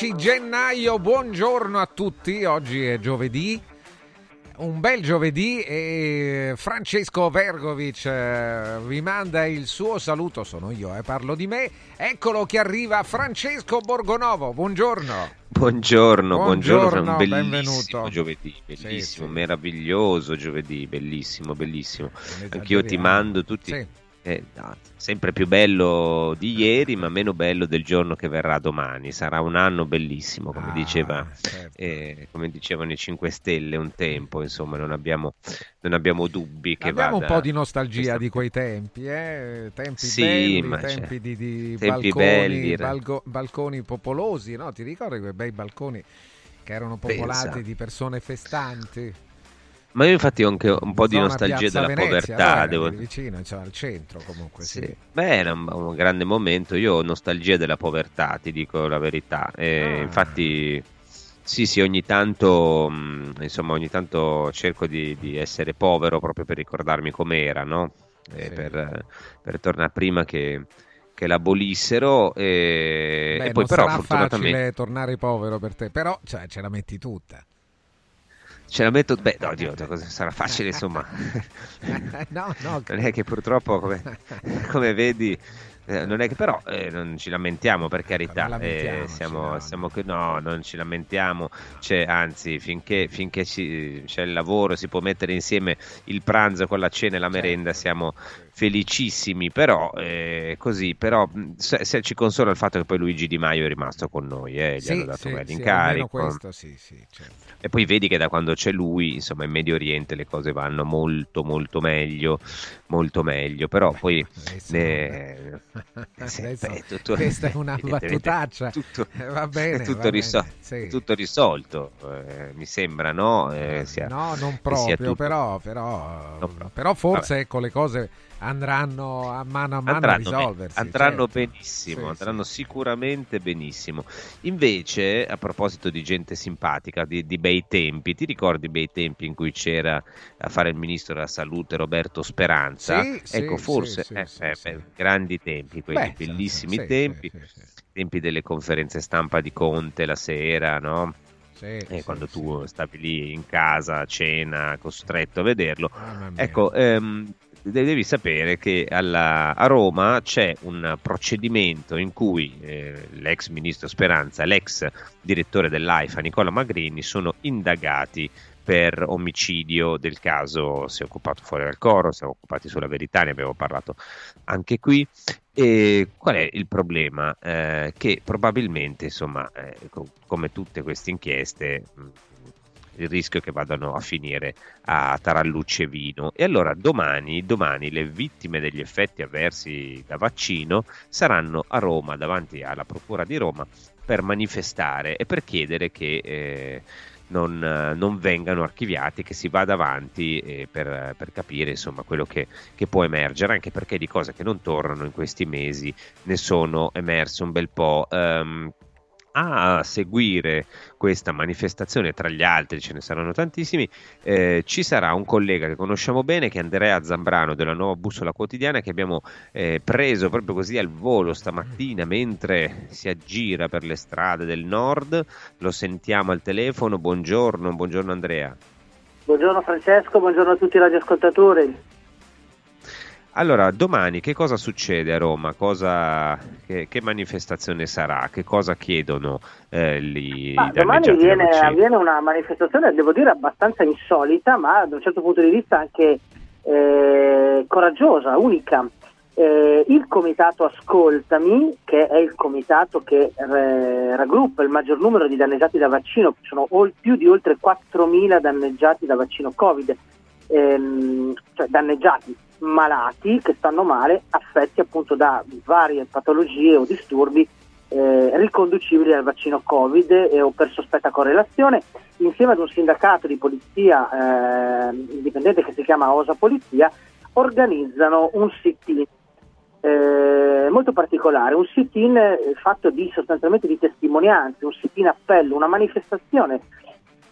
11 gennaio, buongiorno a tutti. Oggi è giovedì. Un bel giovedì e Francesco Vergovic eh, vi manda il suo saluto, sono io, eh, parlo di me. Eccolo che arriva Francesco Borgonovo, buongiorno. Buongiorno, buongiorno, Buongiorno, un benvenuto. giovedì, Sì, bellissimo, sì. meraviglioso giovedì, bellissimo, bellissimo. Anch'io ti mando tutti, Sì. Eh, sempre più bello di ieri, ma meno bello del giorno che verrà domani. Sarà un anno bellissimo, come Ah, diceva, certo. eh, come dicevano i 5 Stelle un tempo, insomma, non abbiamo, non abbiamo dubbi che Abbiamo vada un po' di nostalgia questa- di quei tempi, eh? tempi Sì, belli, tempi di, di tempi balconi, belli, balco- balconi popolosi, no? Ti ricordi quei bei balconi che erano popolati Pensa. di persone festanti? Ma io infatti ho anche un po' di nostalgia della Venezia, povertà, allora, devo vicino, cioè al centro comunque, sì. Sì. Beh, era un, un grande momento. Io ho nostalgia della povertà, ti dico la verità. E Ah. Infatti, sì, sì, ogni tanto, mh, insomma, ogni tanto cerco di, di essere povero proprio per ricordarmi com'era, no? E Sì. per, per tornare prima che, che l'abolissero. E, Beh, e poi, però, fortunatamente. facile tornare povero per te, però cioè, ce la metti tutta. Ce la metto, beh, no, Dio, sarà facile, insomma. no, no, Non è che purtroppo, come, come vedi, eh, non è che però eh, non ci lamentiamo per carità, Non eh, siamo, no, siamo che no, non ci lamentiamo, c'è, anzi finché, finché ci- c'è il lavoro, si può mettere insieme il pranzo con la cena e la merenda, Certo. siamo felicissimi, però eh, così, però mh, se, se ci consola il fatto che poi Luigi Di Maio è rimasto con noi, eh, gli Sì, hanno dato sì, un almeno incarico. sì, certo. E poi vedi che da quando c'è lui, insomma, in Medio Oriente le cose vanno molto, molto meglio, molto meglio. Però poi ne- adesso beh, tutto- questa è una battutaccia. tutto- Eh, va bene, è tutto, va bene, risol- sì. tutto risolto, eh, mi sembra, no? Eh, no, non proprio, tutto- però, però, Non proprio. però forse Vabbè. ecco le cose andranno a mano a mano a Andranno, be- risolversi. andranno certo. benissimo, Sì, andranno sì. sicuramente benissimo. Invece, a proposito di gente simpatica, di, di bei tempi, ti ricordi i bei tempi in cui c'era a fare il ministro della salute Roberto Speranza? Sì, sì, ecco, forse sì, eh, sì, eh, sì. beh, grandi tempi, quelli Beh, sì, bellissimi sì, sì, tempi, sì, sì, sì. tempi delle conferenze stampa di Conte la sera, no? Sì, E sì, quando sì. tu stavi lì in casa a cena, costretto a vederlo. Ecco, ehm, devi sapere che alla- a Roma c'è un procedimento in cui eh, l'ex ministro Speranza l'ex direttore dell'AIFA Nicola Magrini sono indagati per omicidio del caso si è occupato fuori dal coro, siamo occupati sulla verità, ne abbiamo parlato anche qui. E qual è il problema? Eh, che probabilmente, insomma, eh, co- come tutte queste inchieste, il rischio che vadano a finire a tarallucce vino. E allora domani, domani le vittime degli effetti avversi da vaccino saranno a Roma, davanti alla Procura di Roma, per manifestare e per chiedere che eh, non, non vengano archiviati, che si vada avanti eh, per, per capire insomma quello che, che può emergere, anche perché di cose che non tornano in questi mesi ne sono emerse un bel po'. Ehm, a seguire questa manifestazione, tra gli altri ce ne saranno tantissimi, eh, ci sarà un collega che conosciamo bene, che è Andrea Zambrano della Nuova Bussola Quotidiana, che abbiamo eh, preso proprio così al volo stamattina mentre si aggira per le strade del nord. Lo sentiamo al telefono. Buongiorno, buongiorno Andrea. Buongiorno Francesco, buongiorno a tutti i radioascoltatori. Allora, domani che cosa succede a Roma? Cosa, che, che manifestazione sarà? Che cosa chiedono eh, gli, Ma domani viene, avviene una manifestazione, devo dire, abbastanza insolita, ma da un certo punto di vista anche eh, coraggiosa, unica. Eh, il comitato Ascoltami, che è il comitato che eh, raggruppa il maggior numero di danneggiati da vaccino, ci sono ol- più di oltre 4.000 danneggiati da vaccino Covid, ehm, cioè danneggiati malati che stanno male, affetti appunto da varie patologie o disturbi eh, riconducibili al vaccino Covid e, o per sospetta correlazione, insieme ad un sindacato di polizia eh, indipendente che si chiama Osa Polizia, organizzano un sit-in eh, molto particolare, un sit-in eh, fatto di sostanzialmente di testimonianze, un sit-in appello, una manifestazione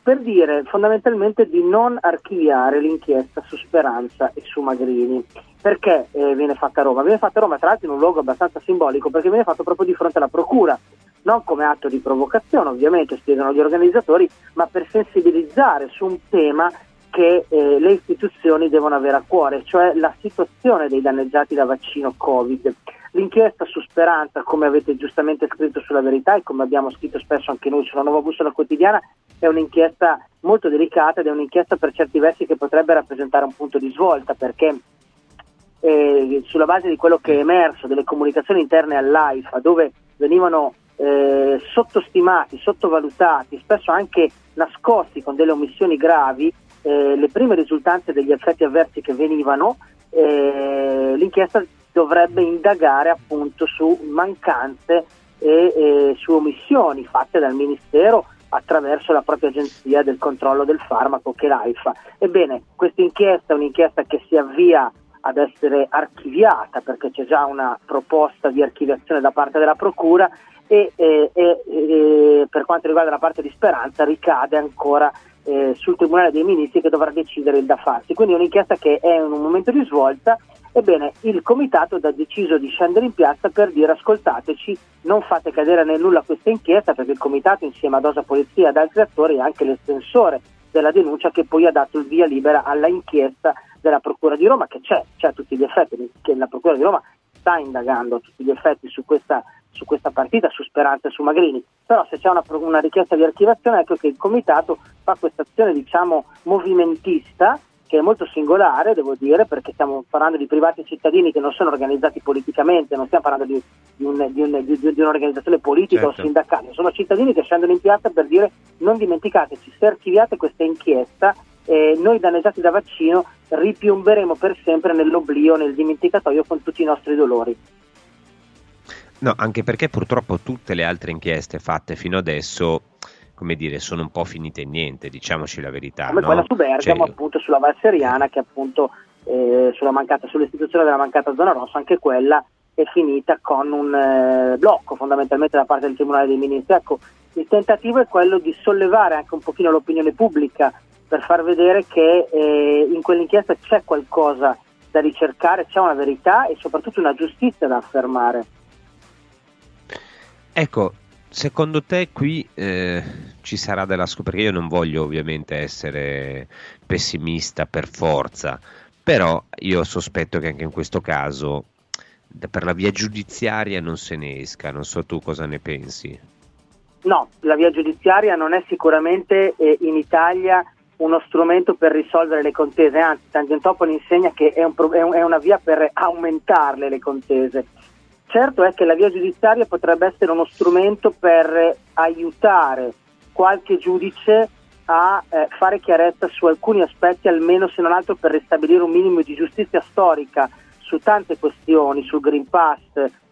per dire fondamentalmente di non archiviare l'inchiesta su Speranza e su Magrini. Perché eh, viene fatta a Roma? Viene fatta a Roma tra l'altro in un luogo abbastanza simbolico perché viene fatto proprio di fronte alla Procura, non come atto di provocazione ovviamente, spiegano gli organizzatori, ma per sensibilizzare su un tema che eh, le istituzioni devono avere a cuore, cioè la situazione dei danneggiati da vaccino Covid. L'inchiesta su Speranza, come avete giustamente scritto sulla verità e come abbiamo scritto spesso anche noi sulla nuova bussola quotidiana, è un'inchiesta molto delicata ed è un'inchiesta per certi versi che potrebbe rappresentare un punto di svolta perché eh, sulla base di quello che è emerso delle comunicazioni interne all'AIFA dove venivano eh, sottostimati, sottovalutati, spesso anche nascosti con delle omissioni gravi eh, le prime risultanze degli effetti avversi che venivano, eh, l'inchiesta dovrebbe indagare appunto su mancanze e e su omissioni fatte dal Ministero attraverso la propria agenzia del controllo del farmaco che è l'AIFA. Ebbene, questa inchiesta è un'inchiesta che si avvia ad essere archiviata perché c'è già una proposta di archiviazione da parte della Procura e, e- e- per quanto riguarda la parte di Speranza ricade ancora eh, sul Tribunale dei Ministri che dovrà decidere il da farsi. Quindi è un'inchiesta che è in un momento di svolta. Ebbene, il comitato ha deciso di scendere in piazza per dire ascoltateci, non fate cadere nel nulla questa inchiesta perché il comitato insieme ad Osa Polizia e ad altri attori è anche l'estensore della denuncia che poi ha dato il via libera alla inchiesta della Procura di Roma che c'è, c'è a tutti gli effetti, che la Procura di Roma sta indagando a tutti gli effetti su questa, su questa partita, su Speranza e su Magrini, però se c'è una, una richiesta di archiviazione ecco che il comitato fa questa azione diciamo movimentista che è molto singolare, devo dire, perché stiamo parlando di privati cittadini che non sono organizzati politicamente, non stiamo parlando di, di, un, di, un, di un'organizzazione politica Certo. o sindacale, sono cittadini che scendono in piazza per dire non dimenticateci, se archiviate questa inchiesta, eh, noi danneggiati da vaccino ripiomberemo per sempre nell'oblio, nel dimenticatoio con tutti i nostri dolori. No, anche perché purtroppo tutte le altre inchieste fatte fino adesso, come dire, sono un po' finite in niente, diciamoci la verità. come no? quella su Bergamo, Cioè, appunto sulla Val Seriana, che appunto eh, sulla mancata, sull'istituzione della mancata zona rossa, anche quella è finita con un eh, blocco fondamentalmente da parte del Tribunale dei Ministri. Ecco, il tentativo è quello di sollevare anche un pochino l'opinione pubblica per far vedere che eh, in quell'inchiesta c'è qualcosa da ricercare, c'è una verità e soprattutto una giustizia da affermare. Ecco, secondo te qui eh, ci sarà della scoperta? Io non voglio ovviamente essere pessimista per forza, però io sospetto che anche in questo caso per la via giudiziaria non se ne esca, non so tu cosa ne pensi. No, la via giudiziaria non è sicuramente eh, in Italia uno strumento per risolvere le contese, anzi Tangentopoli insegna che è un- è una via per aumentarle le contese. Certo è che la via giudiziaria potrebbe essere uno strumento per aiutare qualche giudice a eh, fare chiarezza su alcuni aspetti, almeno se non altro per ristabilire un minimo di giustizia storica su tante questioni, sul Green Pass,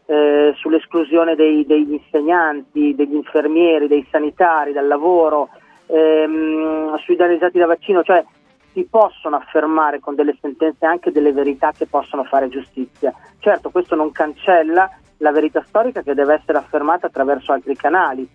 eh, sull'esclusione dei- degli insegnanti, degli infermieri, dei sanitari dal lavoro, ehm, sui danneggiati da vaccino, cioè si possono affermare con delle sentenze anche delle verità che possono fare giustizia. Certo, questo non cancella la verità storica che deve essere affermata attraverso altri canali.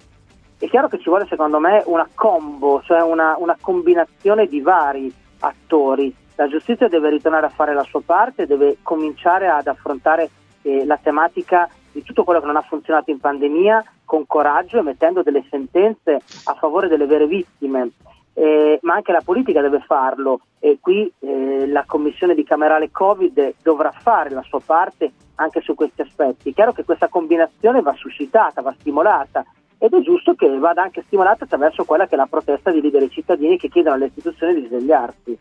È chiaro che ci vuole secondo me una combo, cioè una, una combinazione di vari attori. La giustizia deve ritornare a fare la sua parte, deve cominciare ad affrontare eh, la tematica di tutto quello che non ha funzionato in pandemia con coraggio e mettendo delle sentenze a favore delle vere vittime. Eh, ma anche la politica deve farlo e qui eh, la commissione bicamerale Covid dovrà fare la sua parte anche su questi aspetti. È chiaro che questa combinazione va suscitata, va stimolata ed è giusto che vada anche stimolata attraverso quella che è la protesta di liberi cittadini che chiedono alle istituzioni di svegliarsi.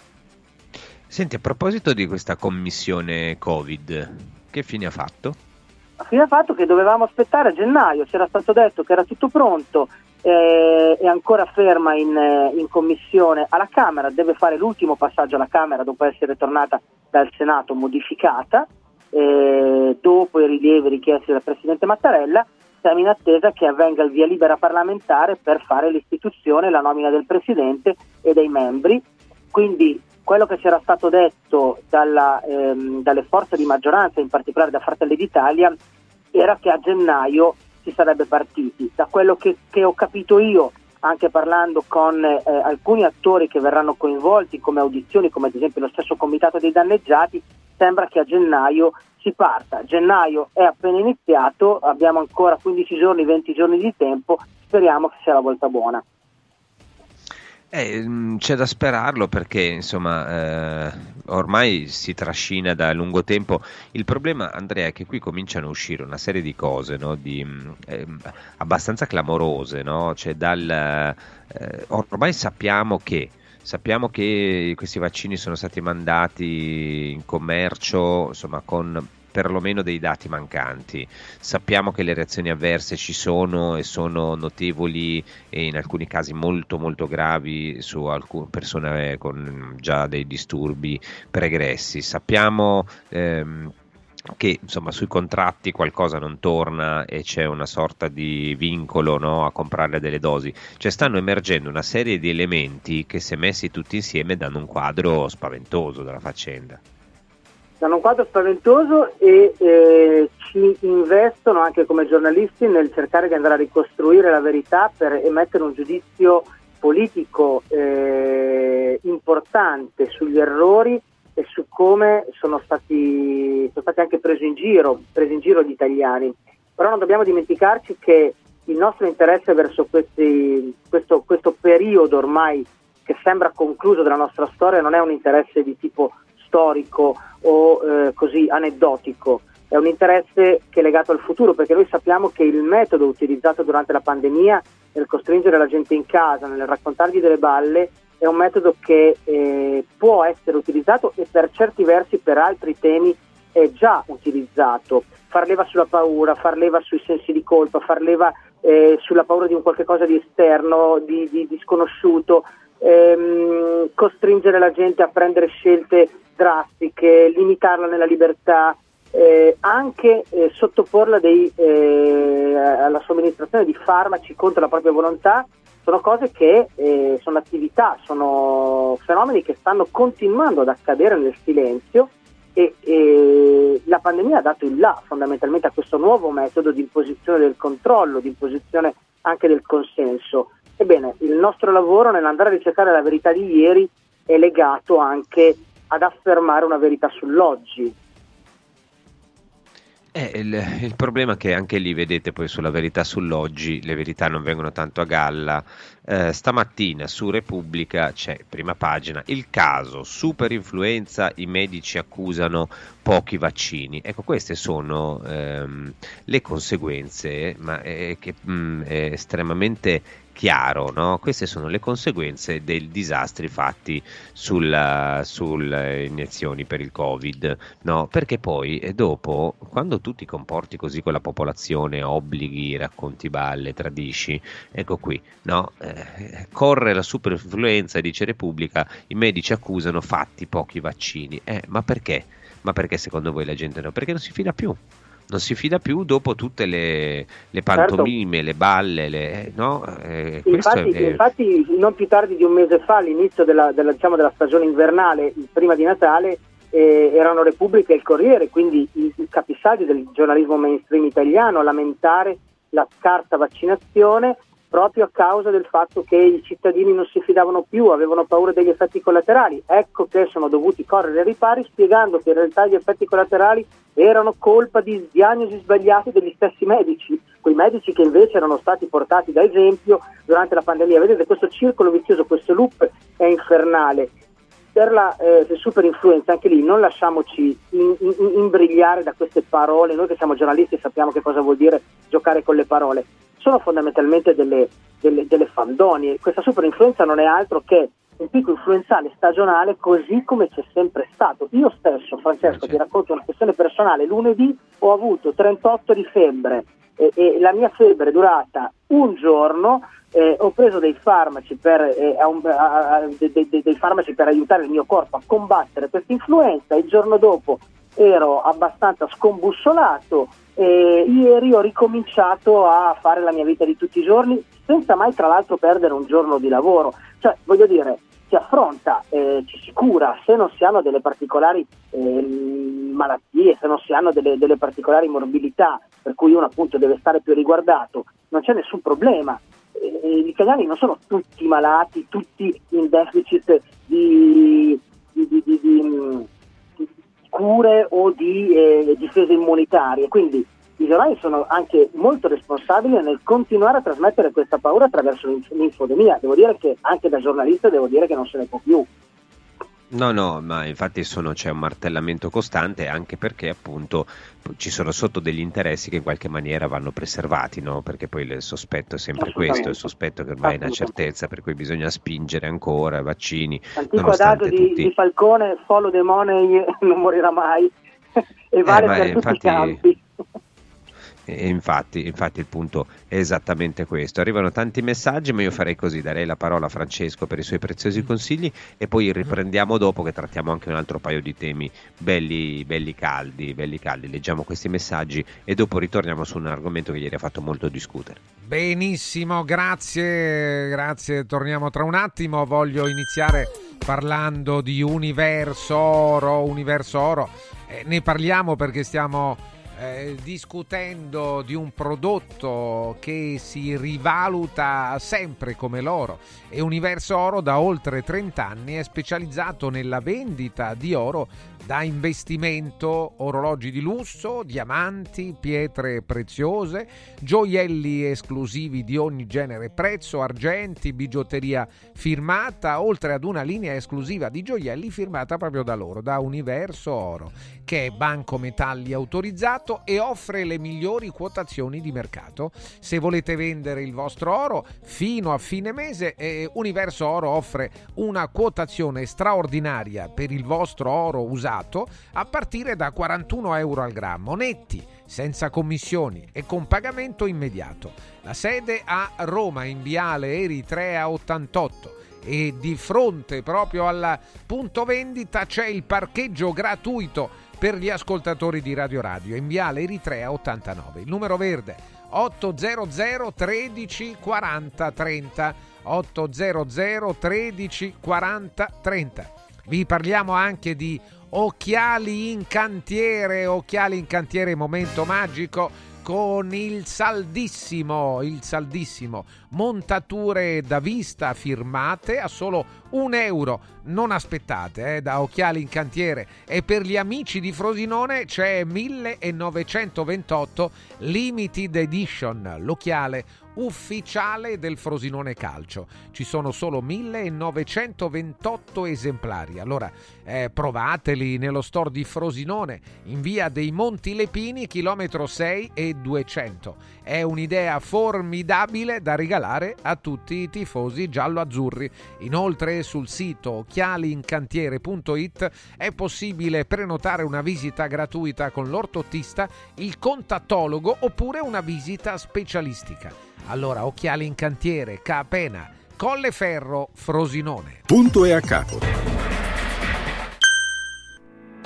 Senti, a proposito di questa commissione Covid, che fine ha fatto? Fino al fatto che dovevamo aspettare a gennaio, c'era stato detto che era tutto pronto, eh, è ancora ferma in, eh, in commissione alla Camera, deve fare l'ultimo passaggio alla Camera dopo essere tornata dal Senato modificata, eh, dopo i rilievi richiesti dal Presidente Mattarella, siamo in attesa che avvenga il via libera parlamentare per fare l'istituzione, la nomina del Presidente e dei membri. Quindi quello che c'era stato detto dalla, ehm, dalle forze di maggioranza, in particolare da Fratelli d'Italia, era che a gennaio si sarebbe partiti. Da quello che, che ho capito io, anche parlando con eh, alcuni attori che verranno coinvolti come audizioni, come ad esempio lo stesso comitato dei danneggiati, sembra che a gennaio si parta. Gennaio è appena iniziato, abbiamo ancora 15 giorni, 20 giorni di tempo, speriamo che sia la volta buona. Eh, mh, c'è da sperarlo perché insomma eh, ormai si trascina da lungo tempo. Il problema, Andrea, è che qui cominciano a uscire una serie di cose no, di, ehm, abbastanza clamorose. No? Cioè dal, eh, ormai sappiamo che, sappiamo che questi vaccini sono stati mandati in commercio insomma, con perlomeno dei dati mancanti. Sappiamo che le reazioni avverse ci sono e sono notevoli e in alcuni casi molto molto gravi su alcune persone con già dei disturbi pregressi. Sappiamo ehm, che insomma sui contratti qualcosa non torna e c'è una sorta di vincolo no, a comprare delle dosi. Cioè stanno emergendo una serie di elementi che se messi tutti insieme danno un quadro spaventoso della faccenda. Danno un quadro spaventoso e eh, ci investono anche come giornalisti nel cercare di andare a ricostruire la verità per emettere un giudizio politico eh, importante sugli errori e su come sono stati, sono stati anche presi in giro, presi in giro gli italiani. Però non dobbiamo dimenticarci che il nostro interesse verso questi, questo, questo periodo ormai che sembra concluso della nostra storia non è un interesse di tipo storico o eh, così aneddotico, è un interesse che è legato al futuro, perché noi sappiamo che il metodo utilizzato durante la pandemia nel costringere la gente in casa, nel raccontargli delle balle, è un metodo che eh, può essere utilizzato e per certi versi per altri temi è già utilizzato. Far leva sulla paura, far leva sui sensi di colpa, far leva eh, sulla paura di un qualche cosa di esterno, di, di, di sconosciuto, ehm, costringere la gente a prendere scelte drastiche, limitarla nella libertà, eh, anche eh, sottoporla dei, eh, alla somministrazione di farmaci contro la propria volontà sono cose che eh, sono attività, sono fenomeni che stanno continuando ad accadere nel silenzio e, e, la pandemia ha dato il là fondamentalmente a questo nuovo metodo di imposizione del controllo, di imposizione anche del consenso. Ebbene, il nostro lavoro nell'andare a ricercare la verità di ieri è legato anche ad affermare una verità sull'oggi, eh, il, il, problema è che anche lì, vedete, poi sulla verità sull'oggi, le verità non vengono tanto a galla. Eh, stamattina su Repubblica c'è, prima pagina, il caso super influenza, i medici accusano pochi vaccini. Ecco, queste sono ehm, le conseguenze, ma è, che, mh, mm, è estremamente chiaro, no? queste sono le conseguenze dei disastri fatti sulle sul iniezioni per il Covid, no? perché poi eh, dopo, quando tu ti comporti così con la popolazione, obblighi, racconti balle, tradisci, ecco qui, no? eh, corre la superinfluenza, dice Repubblica, i medici accusano fatti pochi vaccini, eh, ma perché? Ma perché secondo voi la gente no? Perché non si fida più non si fida più dopo tutte le, le pantomime, certo. le balle, le, no? eh, infatti, è... infatti, non più tardi di un mese fa, all'inizio della, della, diciamo, della stagione invernale, prima di Natale, eh, erano Repubblica e il Corriere, quindi i, i capisaldi del giornalismo mainstream italiano a lamentare la scarsa vaccinazione proprio a causa del fatto che i cittadini non si fidavano più, avevano paura degli effetti collaterali. Ecco che sono dovuti correre ai ripari spiegando che in realtà gli effetti collaterali erano colpa di diagnosi sbagliate degli stessi medici, quei medici che invece erano stati portati da esempio durante la pandemia. Vedete, questo circolo vizioso, questo loop è infernale. Per la eh, super influenza, anche lì non lasciamoci in, in, imbrigliare da queste parole, noi che siamo giornalisti sappiamo che cosa vuol dire giocare con le parole sono fondamentalmente delle, delle, delle fandonie. Questa super influenza non è altro che un picco influenzale stagionale così come c'è sempre stato. Io stesso, Francesco, ti racconto una questione personale, lunedì ho avuto 38 di febbre e, e la mia febbre è durata un giorno, eh, ho preso dei farmaci, per, eh, un, a, a, de, de, dei farmaci per aiutare il mio corpo a combattere questa influenza, il giorno dopo ero abbastanza scombussolato, e ieri ho ricominciato a fare la mia vita di tutti i giorni senza mai tra l'altro perdere un giorno di lavoro. Cioè, voglio dire, si affronta, eh, si cura, se non si hanno delle particolari eh, malattie, se non si hanno delle, delle, particolari morbilità per cui uno appunto deve stare più riguardato, non c'è nessun problema. Eh, gli italiani non sono tutti malati, tutti in deficit di, di, di, di cure o di eh, difese immunitarie. Quindi i giornali sono anche molto responsabili nel continuare a trasmettere questa paura attraverso l'infodemia. Devo dire che anche da giornalista devo dire che non se ne può più. No, no, ma infatti sono, c'è un martellamento costante anche perché appunto ci sono sotto degli interessi che in qualche maniera vanno preservati, no? perché poi il sospetto è sempre questo, il sospetto che ormai è una certezza, per cui bisogna spingere ancora vaccini. L'antico adagio di, tutti... di Falcone, follow the money non morirà mai e vale eh, per tutti infatti... i campi. E infatti, infatti il punto è esattamente questo. Arrivano tanti messaggi, ma io farei così, darei la parola a Francesco per i suoi preziosi consigli e poi riprendiamo dopo che trattiamo anche un altro paio di temi belli, belli caldi, belli caldi. Leggiamo questi messaggi e dopo ritorniamo su un argomento che ieri ha fatto molto discutere. Benissimo, grazie, grazie. Torniamo tra un attimo. Voglio iniziare parlando di Universo Oro, Universo Oro. Eh, ne parliamo perché stiamo eh, discutendo di un prodotto che si rivaluta sempre come l'oro. E Universo Oro da oltre 30 anni è specializzato nella vendita di oro da investimento, orologi di lusso, diamanti, pietre preziose, gioielli esclusivi di ogni genere e prezzo, argenti, bigiotteria firmata, oltre ad una linea esclusiva di gioielli firmata proprio da loro, da Universo Oro, che è banco metalli autorizzato e offre le migliori quotazioni di mercato. Se volete vendere il vostro oro fino a fine mese, eh, Universo Oro offre una quotazione straordinaria per il vostro oro usato a partire da 41 euro al grammo, netti, senza commissioni e con pagamento immediato. La sede a Roma, in viale Eritrea 88 e di fronte proprio al punto vendita c'è il parcheggio gratuito per gli ascoltatori di Radio Radio in viale Eritrea 89. Il numero verde 800 13 40 30 800 13 40 30. Vi parliamo anche di occhiali in cantiere, occhiali in cantiere momento magico con il saldissimo, il saldissimo, montature da vista firmate a solo un euro. Non aspettate, eh, da Occhiali in Cantiere. E per gli amici di Frosinone c'è 1928 Limited Edition, l'occhiale ufficiale del Frosinone Calcio. Ci sono solo 1928 esemplari. Allora eh, provateli nello store di Frosinone in via dei Monti Lepini, chilometro 6 e 200. È un'idea formidabile da regalare a tutti i tifosi giallo-azzurri. Inoltre sul sito occhialiincantiere.it è possibile prenotare una visita gratuita con l'ortottista, il contattologo oppure una visita specialistica. Allora, occhiali in cantiere, Capena, Colleferro, Frosinone. Punto e a capo.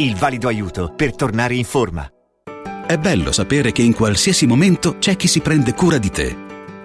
il valido aiuto per tornare in forma. È bello sapere che in qualsiasi momento c'è chi si prende cura di te.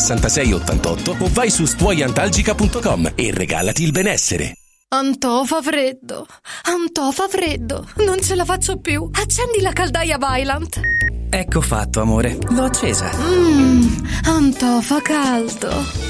66 88 o vai su stuoiantalgica.com e regalati il benessere. Antò fa freddo, Antò fa freddo, non ce la faccio più. Accendi la caldaia Vylant. Ecco fatto, amore, l'ho accesa. Mmm, Antò fa caldo.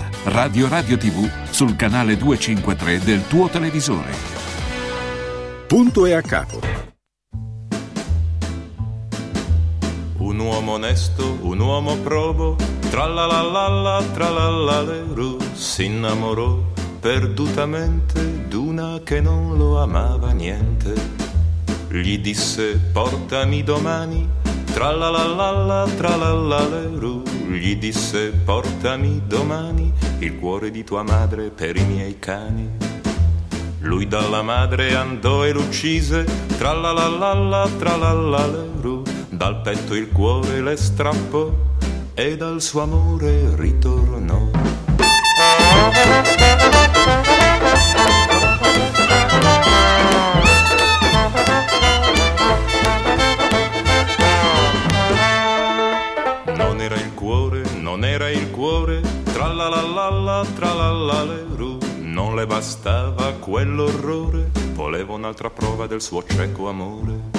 Radio Radio TV sul canale 253 del tuo televisore. Punto e a capo. Un uomo onesto, un uomo probo, tralalala, tralalaleru, si innamorò perdutamente d'una che non lo amava niente. Gli disse portami domani, tralalala, tralalaleru, gli disse portami domani il cuore di tua madre per i miei cani. Lui dalla madre andò e l'uccise, tralalala, tralalaleru, dal petto il cuore le strappò e dal suo amore ritornò. Tralalala, tralalaleru, non le bastava quell'orrore, voleva un'altra prova del suo cieco amore.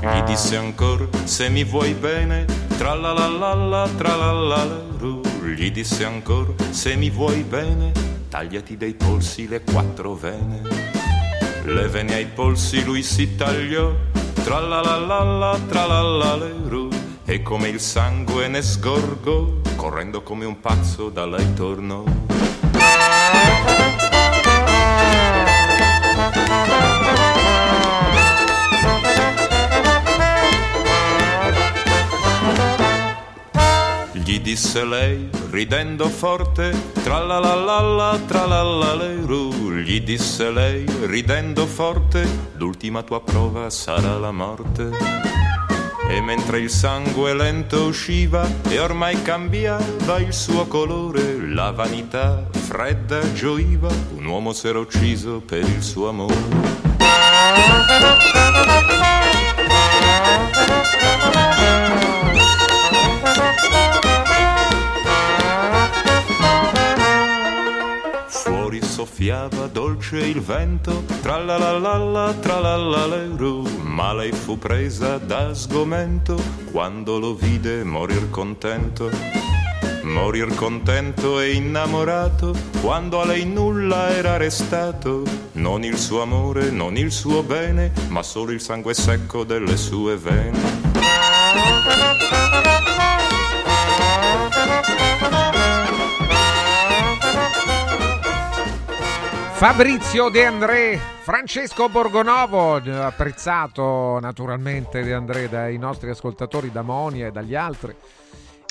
Gli disse ancora, se mi vuoi bene, tralalala, tralalaleru, gli disse ancora, se mi vuoi bene, tagliati dei polsi le quattro vene. Le vene ai polsi lui si tagliò, tralalala, tralalaleru, e come il sangue ne sgorgò, correndo come un pazzo da lei tornò. Gli disse lei, ridendo forte, tralalala, tralalaleru, gli disse lei, ridendo forte, l'ultima tua prova sarà la morte. E mentre il sangue lento usciva e ormai cambiava il suo colore, la vanità fredda gioiva, un uomo s'era ucciso per il suo amore. Soffiava dolce il vento, tralalala, tralalaleru, ma lei fu presa da sgomento quando lo vide morir contento. Morir contento e innamorato quando a lei nulla era restato, non il suo amore, non il suo bene, ma solo il sangue secco delle sue vene. Fabrizio De André, Francesco Borgonovo, apprezzato naturalmente De André dai nostri ascoltatori, da Monia e dagli altri.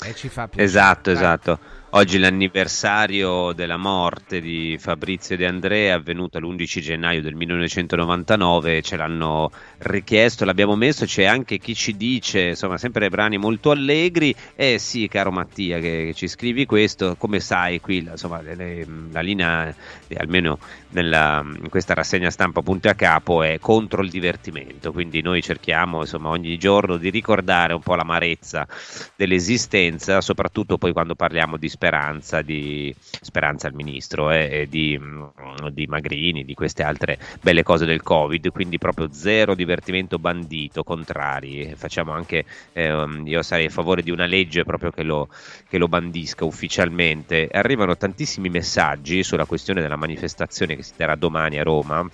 E ci fa piacere. Esatto, Dai. esatto. Oggi l'anniversario della morte di Fabrizio De Andrea è avvenuto l'11 gennaio del 1999, ce l'hanno richiesto, l'abbiamo messo, c'è anche chi ci dice, insomma, sempre brani molto allegri, eh sì, caro Mattia, che, che ci scrivi questo, come sai qui, insomma, le, le, la linea, eh, almeno nella, in questa rassegna stampa punti a capo, è contro il divertimento, quindi noi cerchiamo, insomma, ogni giorno di ricordare un po' l'amarezza dell'esistenza, soprattutto poi quando parliamo di speranza, di speranza al ministro eh, di, mm, di, Magrini, di queste altre belle cose del Covid, quindi proprio zero divertimento bandito, contrari. Facciamo anche, eh, io sarei a favore di una legge proprio che lo, che lo bandisca ufficialmente. Arrivano tantissimi messaggi sulla questione della manifestazione che si terrà domani a Roma.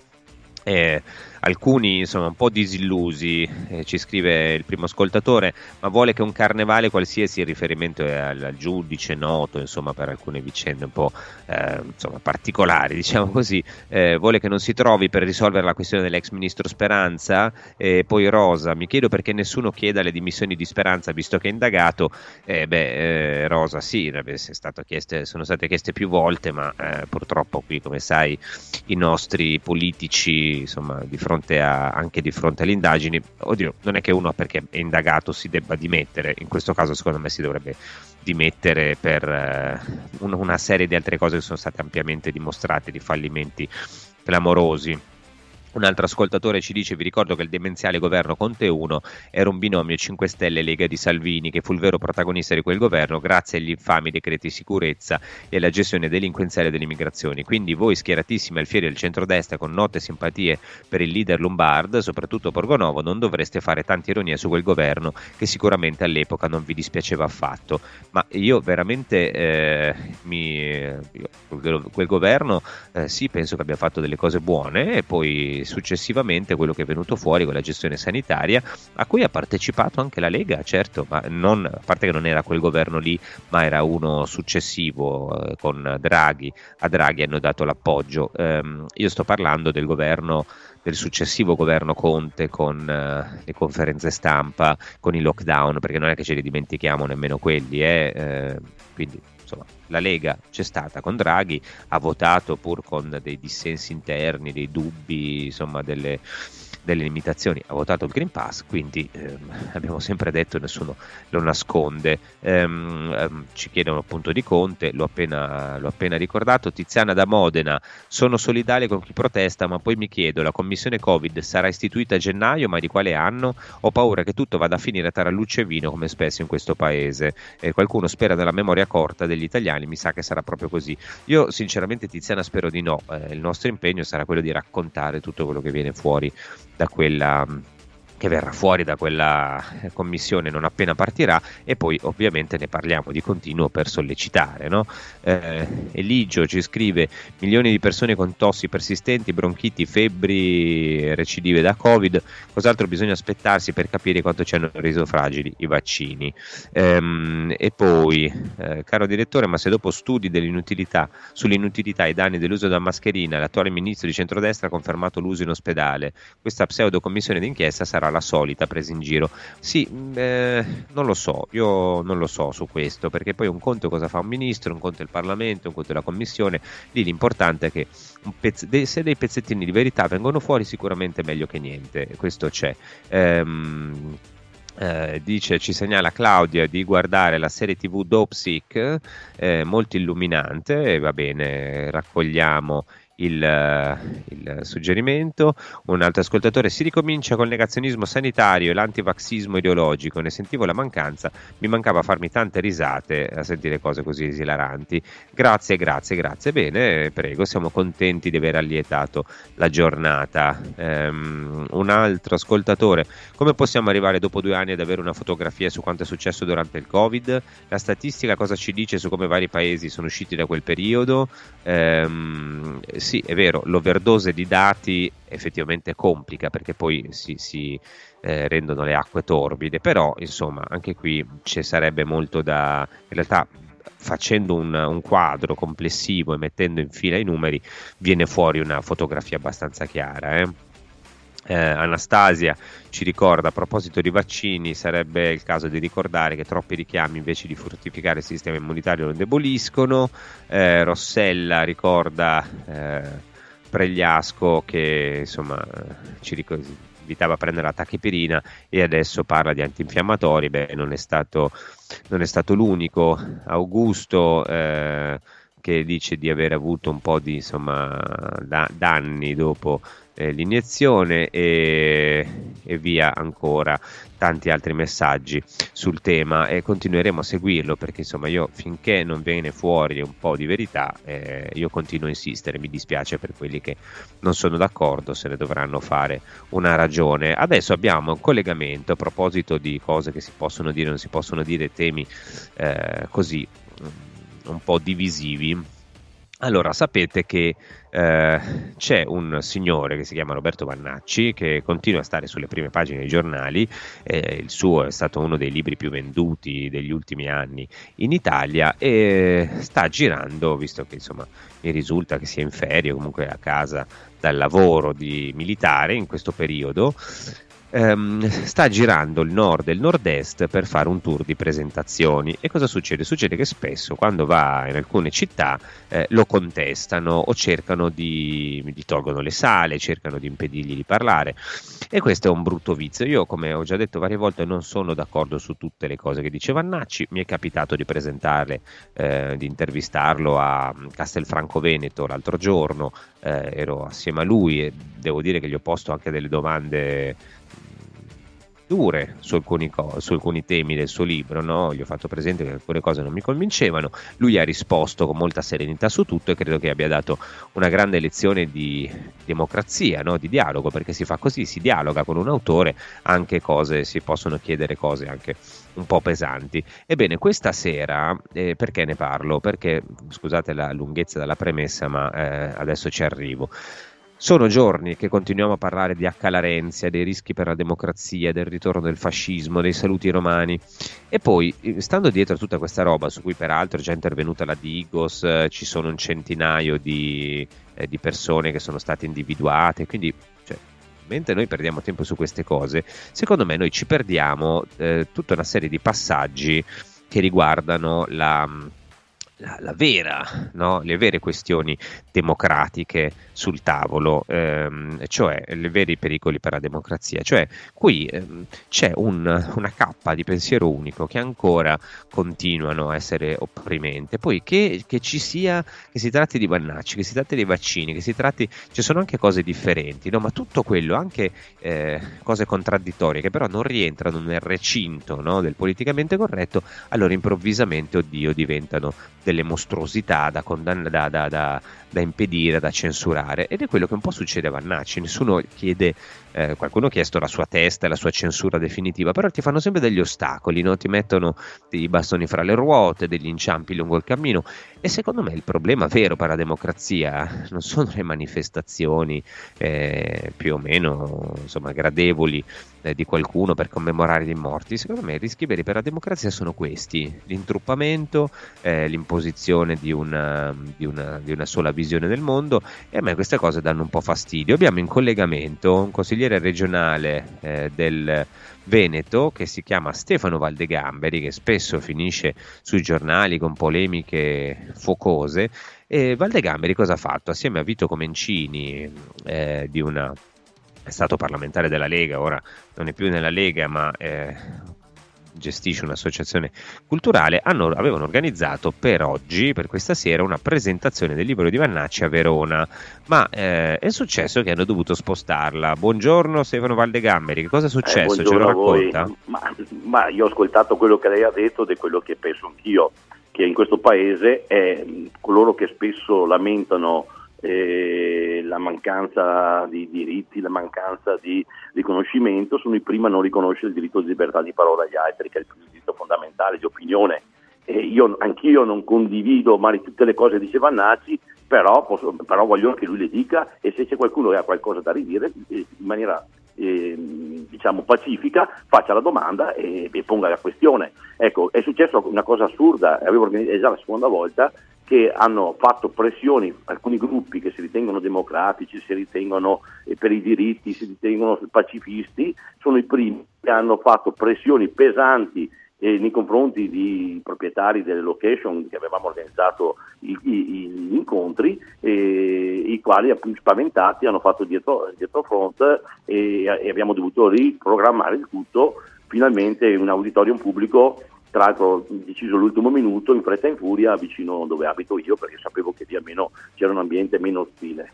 Eh, alcuni sono un po' disillusi, eh, ci scrive il primo ascoltatore, ma vuole che un carnevale qualsiasi riferimento al, al giudice noto, insomma, per alcune vicende un po' eh, insomma, particolari, diciamo così, eh, vuole che non si trovi per risolvere la questione dell'ex ministro Speranza, e poi Rosa, mi chiedo perché nessuno chieda le dimissioni di Speranza visto che è indagato, eh, beh, eh, Rosa sì, chieste, sono state chieste più volte, ma eh, purtroppo qui, come sai, i nostri politici, insomma, di fronte a, anche di fronte alle indagini, oddio, non è che uno perché è indagato si debba dimettere, in questo caso secondo me si dovrebbe dimettere per eh, una serie di altre cose che sono state ampiamente dimostrate, di fallimenti clamorosi un altro ascoltatore ci dice: Vi ricordo che il demenziale governo Conte 1 era un binomio 5 Stelle Lega di Salvini, che fu il vero protagonista di quel governo grazie agli infami decreti sicurezza e alla gestione delinquenziale delle immigrazioni. Quindi, voi schieratissimi al fieri del centrodestra con note simpatie per il leader Lombard, soprattutto Borgonovo, non dovreste fare tanta ironia su quel governo che sicuramente all'epoca non vi dispiaceva affatto. Ma io veramente eh, mi, io, quel governo eh, sì, penso che abbia fatto delle cose buone e poi successivamente quello che è venuto fuori con la gestione sanitaria, a cui ha partecipato anche la Lega, certo, ma non, a parte che non era quel governo lì, ma era uno successivo eh, con Draghi, a Draghi hanno dato l'appoggio. Um, io sto parlando del governo del successivo governo Conte con uh, le conferenze stampa, con i lockdown, perché non è che ce li dimentichiamo nemmeno quelli, eh, eh, quindi insomma, la Lega c'è stata con Draghi, ha votato pur con dei dissensi interni, dei dubbi, insomma, delle, delle limitazioni, ha votato il Green Pass, quindi ehm, abbiamo sempre detto nessuno lo nasconde. Ehm, ehm, ci chiedono appunto di Conte, l'ho appena, l'ho appena, ricordato. Tiziana da Modena, sono solidale con chi protesta, ma poi mi chiedo, la commissione Covid sarà istituita a gennaio, ma di quale anno? Ho paura che tutto vada a finire a tarallucce e vino come spesso in questo paese. Eh, qualcuno spera nella memoria corta degli italiani, mi sa che sarà proprio così. Io sinceramente Tiziana spero di no, eh, il nostro impegno sarà quello di raccontare tutto quello che viene fuori da quella che verrà fuori da quella commissione non appena partirà e poi ovviamente ne parliamo di continuo per sollecitare. No? Eh, Eligio ci scrive milioni di persone con tossi persistenti, bronchiti, febbri, recidive da Covid, cos'altro bisogna aspettarsi per capire quanto ci hanno reso fragili i vaccini. Ehm, e poi, eh, caro direttore, ma se dopo studi dell'inutilità, sull'inutilità e i danni dell'uso della mascherina, l'attuale ministro di centrodestra ha confermato l'uso in ospedale, questa pseudo commissione d'inchiesta sarà sarà la solita presa in giro. Sì, eh, non lo so, io non lo so su questo, perché poi un conto cosa fa un ministro, un conto il Parlamento, un conto la Commissione, lì l'importante è che pezz- se dei pezzettini di verità vengono fuori sicuramente meglio che niente, questo c'è. Ehm, eh, dice, ci segnala Claudia di guardare la serie tv Dope Sick, eh, molto illuminante, e va bene, raccogliamo il, eh, il, suggerimento. Un altro ascoltatore si ricomincia col negazionismo sanitario e l'antivaxismo ideologico. Ne sentivo la mancanza, mi mancava farmi tante risate a sentire cose così esilaranti. Grazie, grazie, grazie. Bene, prego, siamo contenti di aver allietato la giornata. Um, un altro ascoltatore, come possiamo arrivare dopo due anni ad avere una fotografia su quanto è successo durante il Covid? La statistica cosa ci dice su come vari paesi sono usciti da quel periodo? Um, sì, è vero, l'overdose di dati effettivamente complica perché poi si, si eh, rendono le acque torbide, però insomma anche qui ci sarebbe molto da... in realtà facendo un, un, quadro complessivo e mettendo in fila i numeri viene fuori una fotografia abbastanza chiara. Eh? Eh, Anastasia ci ricorda a proposito di vaccini sarebbe il caso di ricordare che troppi richiami invece di fortificare il sistema immunitario lo indeboliscono. Eh, Rossella ricorda eh, Pregliasco che insomma ci ric- invitava a prendere la tachipirina e adesso parla di antinfiammatori. Beh non è stato, non è stato l'unico. Augusto eh, che dice di aver avuto un po' di insomma, da- danni dopo eh, l'iniezione e, e via ancora tanti altri messaggi sul tema e continueremo a seguirlo perché insomma io finché non viene fuori un po' di verità eh, io continuo a insistere mi dispiace per quelli che non sono d'accordo se ne dovranno fare una ragione. Adesso abbiamo un collegamento a proposito di cose che si possono dire non si possono dire temi eh, così un po' divisivi allora, sapete che eh, c'è un signore che si chiama Roberto Vannacci che continua a stare sulle prime pagine dei giornali, eh, il suo è stato uno dei libri più venduti degli ultimi anni in Italia e sta girando, visto che insomma mi risulta che sia in ferie o comunque a casa dal lavoro di militare in questo periodo, ehm, sta girando il nord e il nord-est per fare un tour di presentazioni. E cosa succede? Succede che spesso quando va in alcune città eh, lo contestano o cercano di, gli tolgono le sale, cercano di impedirgli di parlare. E questo è un brutto vizio. Io, come ho già detto varie volte, non sono d'accordo su tutte le cose che dice Vannacci. Mi è capitato di presentarle, eh, di intervistarlo a Castelfranco Veneto l'altro giorno. Eh, ero assieme a lui e devo dire che gli ho posto anche delle domande dure su alcuni, co- su alcuni temi del suo libro, no? gli ho fatto presente che alcune cose non mi convincevano, lui ha risposto con molta serenità su tutto e credo che abbia dato una grande lezione di democrazia, no? di dialogo, perché si fa così, si dialoga con un autore, anche cose, si possono chiedere cose anche un po' pesanti. Ebbene, questa sera, eh, perché ne parlo? Perché, scusate la lunghezza della premessa, ma eh, adesso ci arrivo. Sono giorni che continuiamo a parlare di Accalarenzia, dei rischi per la democrazia, del ritorno del fascismo, dei saluti romani. E poi, eh, stando dietro a tutta questa roba, su cui peraltro è già intervenuta la Digos, eh, ci sono un centinaio di, eh, di, persone che sono state individuate, quindi cioè, mentre noi perdiamo tempo su queste cose, secondo me noi ci perdiamo eh, tutta una serie di passaggi che riguardano la la, la vera, no? le vere questioni democratiche sul tavolo, ehm, cioè i veri pericoli per la democrazia. Cioè, qui ehm, c'è un, una cappa di pensiero unico che ancora continuano a essere opprimente. Poi che, che, ci sia, che si tratti di Vannacci, che si tratti dei vaccini, che si tratti, ci sono anche cose differenti, no? ma tutto quello, anche eh, cose contraddittorie che però non rientrano nel recinto no? del politicamente corretto, allora improvvisamente, oddio, diventano delle mostruosità da, condann- da, da, da, impedire, da censurare. Ed è quello che un po' succede a Vannacci. Nessuno chiede, eh, qualcuno ha chiesto la sua testa e la sua censura definitiva, però ti fanno sempre degli ostacoli, no? ti mettono dei bastoni fra le ruote, degli inciampi lungo il cammino. E secondo me il problema vero per la democrazia non sono le manifestazioni eh, più o meno insomma, gradevoli di qualcuno per commemorare gli morti. Secondo me i rischi veri per la democrazia sono questi: l'intruppamento, eh, l'imposizione di una, di, una, di una, sola visione del mondo. E a me queste cose danno un po' fastidio. Abbiamo in collegamento un consigliere regionale eh, del Veneto che si chiama Stefano Valdegamberi, che spesso finisce sui giornali con polemiche focose. E Valdegamberi cosa ha fatto? Assieme a Vito Comencini eh, di una è stato parlamentare della Lega, ora non è più nella Lega, ma eh, gestisce un'associazione culturale, hanno, avevano organizzato per oggi, per questa sera, una presentazione del libro di Vannacci a Verona, ma eh, è successo che hanno dovuto spostarla. Buongiorno Stefano Valdegamberi, che cosa è successo? Eh, Ce lo racconta? Ma, ma, io ho ascoltato quello che lei ha detto ed è quello che penso anch'io, che in questo paese è coloro che spesso lamentano eh, la mancanza di diritti, la mancanza di riconoscimento, sono i primi a non riconoscere il diritto di libertà di parola agli altri, che è il diritto fondamentale di opinione. Eh, io, anch'io non condivido mai tutte le cose che dice Vannacci, però, posso, però, voglio che lui le dica e se c'è qualcuno che ha qualcosa da ridire eh, in maniera eh, diciamo pacifica faccia la domanda e, e, ponga la questione. Ecco, è successa una cosa assurda, avevo organizzato, è già la seconda volta che hanno fatto pressioni, alcuni gruppi che si ritengono democratici, si ritengono eh, per i diritti, si ritengono pacifisti, sono i primi che hanno fatto pressioni pesanti eh, nei confronti di proprietari delle location che avevamo organizzato gli incontri, eh, i quali appunto spaventati hanno fatto dietro, dietro front e, e abbiamo dovuto riprogrammare il tutto, finalmente un auditorium pubblico tra l'altro deciso all'ultimo minuto, in fretta e in furia, vicino dove abito io, perché sapevo che lì almeno c'era un ambiente meno ostile.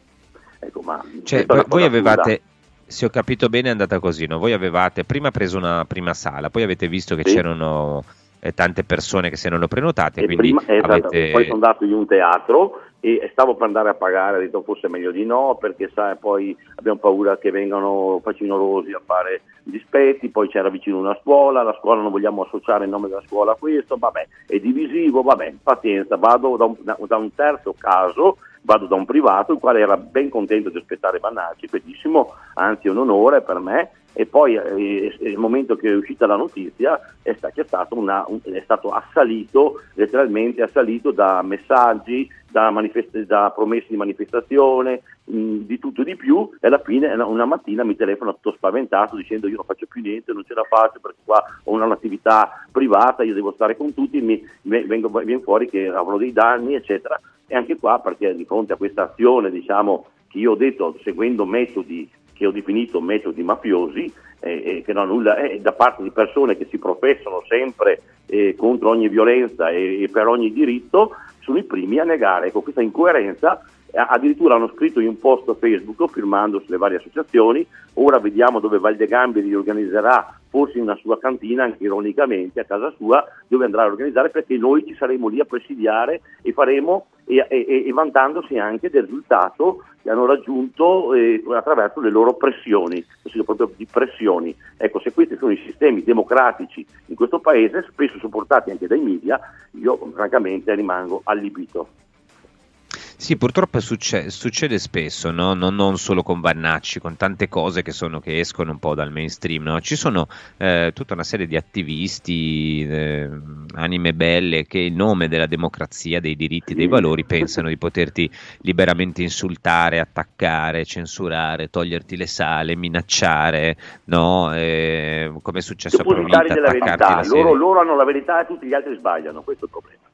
Ecco, ma Cioè, voi cosa avevate, se ho capito bene, è andata così, no? Voi avevate prima preso una prima sala, poi avete visto che Sì. c'erano eh, tante persone che si erano prenotate, E quindi prima- esatto, avete... Poi sono andato in un teatro e stavo per andare a pagare, ho detto forse meglio di no, perché sai, poi abbiamo paura che vengano facinorosi a fare dispetti, poi c'era vicino una scuola, la scuola non vogliamo associare il nome della scuola a questo, vabbè, è divisivo, vabbè, pazienza, vado da un, da un terzo caso, vado da un privato, il quale era ben contento di aspettare Bannacci, benissimo, anzi è un onore per me, e poi eh, il momento che è uscita la notizia è, stato una- un- è stato assalito, letteralmente assalito da messaggi, da, manifest- da promesse di manifestazione, mh, di tutto e di più. E alla fine una- una mattina mi telefona tutto spaventato dicendo io non faccio più niente, non ce la faccio perché qua ho una- un'attività privata, io devo stare con tutti, mi, mi- vengo, viene fuori che avrò dei danni eccetera e anche qua perché di fronte a questa azione diciamo che io ho detto seguendo metodi che ho definito metodi mafiosi, eh, eh, che non nulla, eh, da parte di persone che si professano sempre eh, contro ogni violenza e, e per ogni diritto, sono i primi a negare. Ecco, questa incoerenza addirittura hanno scritto in un post Facebook firmando sulle varie associazioni, ora vediamo dove Valde Gamberi organizzerà forse in una sua cantina, anche ironicamente a casa sua, dove andrà a organizzare perché noi ci saremo lì a presidiare e faremo e, e- e vantandosi anche del risultato che hanno raggiunto eh, attraverso le loro pressioni, consiglio proprio di pressioni. Ecco, se questi sono i sistemi democratici in questo paese, spesso supportati anche dai media, io francamente rimango allibito. Sì, purtroppo succe- succede spesso, no? non, non solo con Vannacci, con tante cose che, sono, che escono un po' dal mainstream. no? Ci sono eh, tutta una serie di attivisti, eh, anime belle, che in nome della democrazia, dei diritti, dei valori pensano di poterti liberamente insultare, attaccare, censurare, toglierti le sale, minacciare, no? Eh, come è successo a Provita, della attaccarti verità, la serie. loro, loro hanno la verità e tutti gli altri sbagliano, questo è il problema.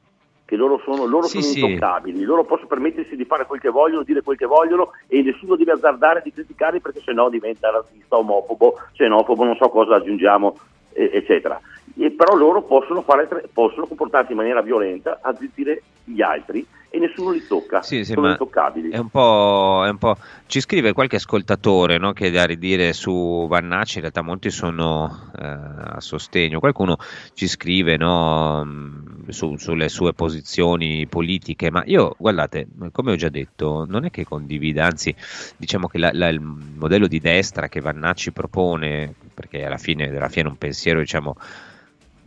Che loro sono, loro Sì, sono sì. intoccabili, loro possono permettersi di fare quel che vogliono, dire quel che vogliono e nessuno deve azzardare di criticarli perché sennò diventa razzista, omofobo, xenofobo, non so cosa aggiungiamo, eh, eccetera. E però loro possono, fare, possono comportarsi in maniera violenta, azzittire gli altri e nessuno li tocca, Sì, sì, sono intoccabili. È un, po', è un po'. Ci scrive qualche ascoltatore no, che da ridire su Vannacci, in realtà molti sono eh, a sostegno. Qualcuno ci scrive no, mh, su- sulle sue posizioni politiche, ma io, guardate, come ho già detto, non è che condivida, anzi, diciamo che la- la- il modello di destra che Vannacci propone, perché alla fine della fiera è un pensiero, diciamo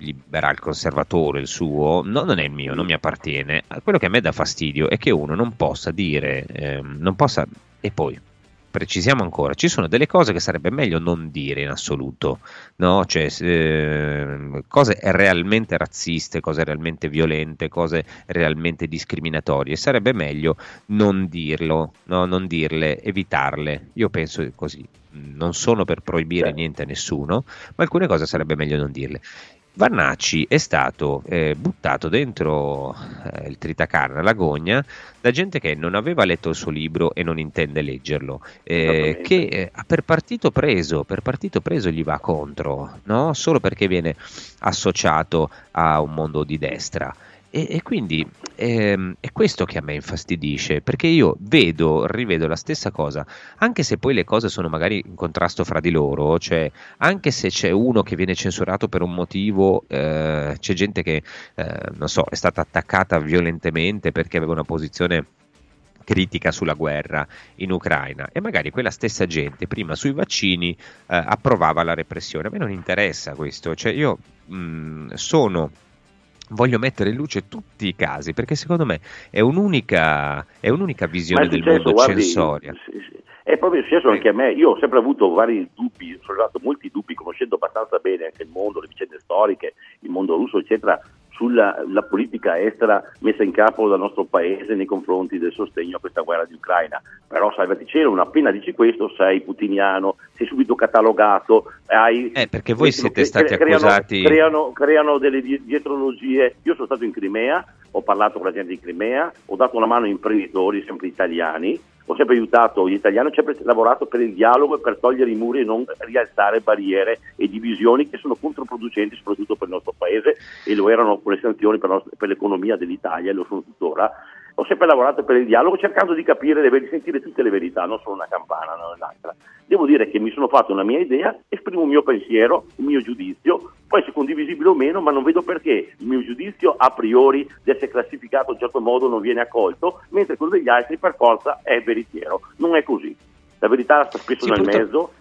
liberal conservatore il suo, no, non è il mio, non mi appartiene. Quello che a me dà fastidio è che uno non possa dire, ehm, non possa, e poi precisiamo ancora, ci sono delle cose che sarebbe meglio non dire in assoluto, no? Cioè, ehm, cose realmente razziste, cose realmente violente, cose realmente discriminatorie, sarebbe meglio non dirlo, no? non dirle, evitarle. Io penso così, non sono per proibire niente a nessuno, ma alcune cose sarebbe meglio non dirle. Vannacci è stato eh, buttato dentro eh, il tritacarne, la gogna, da gente che non aveva letto il suo libro e non intende leggerlo, eh, che eh, per partito preso, per partito preso gli va contro, no? solo perché viene associato a un mondo di destra. E, e quindi ehm, è questo che a me infastidisce, perché io vedo, rivedo la stessa cosa, anche se poi le cose sono magari in contrasto fra di loro, cioè anche se c'è uno che viene censurato per un motivo, eh, c'è gente che, eh, non so, è stata attaccata violentemente perché aveva una posizione critica sulla guerra in Ucraina e magari quella stessa gente prima sui vaccini eh, approvava la repressione. A me non interessa questo, cioè io mh, sono voglio mettere in luce tutti i casi perché secondo me è un'unica, è un'unica visione del successo, mondo guardi, censoria. È proprio successo anche a me, io ho sempre avuto vari dubbi, ho sollevato molti dubbi, conoscendo abbastanza bene anche il mondo, le vicende storiche, il mondo russo, eccetera, sulla la politica estera messa in capo dal nostro paese nei confronti del sostegno a questa guerra di Ucraina. Però salvati cielo, non appena dici questo sei putiniano, sei subito catalogato, hai... Eh, perché voi siete stati creano, accusati... Creano, creano delle die- dietrologie. Io sono stato in Crimea, ho parlato con la gente di Crimea, ho dato una mano a imprenditori, sempre italiani, ho sempre aiutato gli italiani, ho sempre lavorato per il dialogo e per togliere i muri e non rialzare barriere e divisioni che sono controproducenti soprattutto per il nostro paese e lo erano con le sanzioni per, l'economia dell'Italia e lo sono tuttora. Ho sempre lavorato per il dialogo cercando di capire, di sentire tutte le verità, non solo una campana, non l'altra. Devo dire che mi sono fatto una mia idea, esprimo un mio pensiero, un mio giudizio, poi se condivisibile o meno, ma non vedo perché il mio giudizio a priori di essere classificato in un certo modo non viene accolto, mentre quello degli altri per forza è veritiero. Non è così. La verità sta spesso Sì, nel purtroppo- mezzo.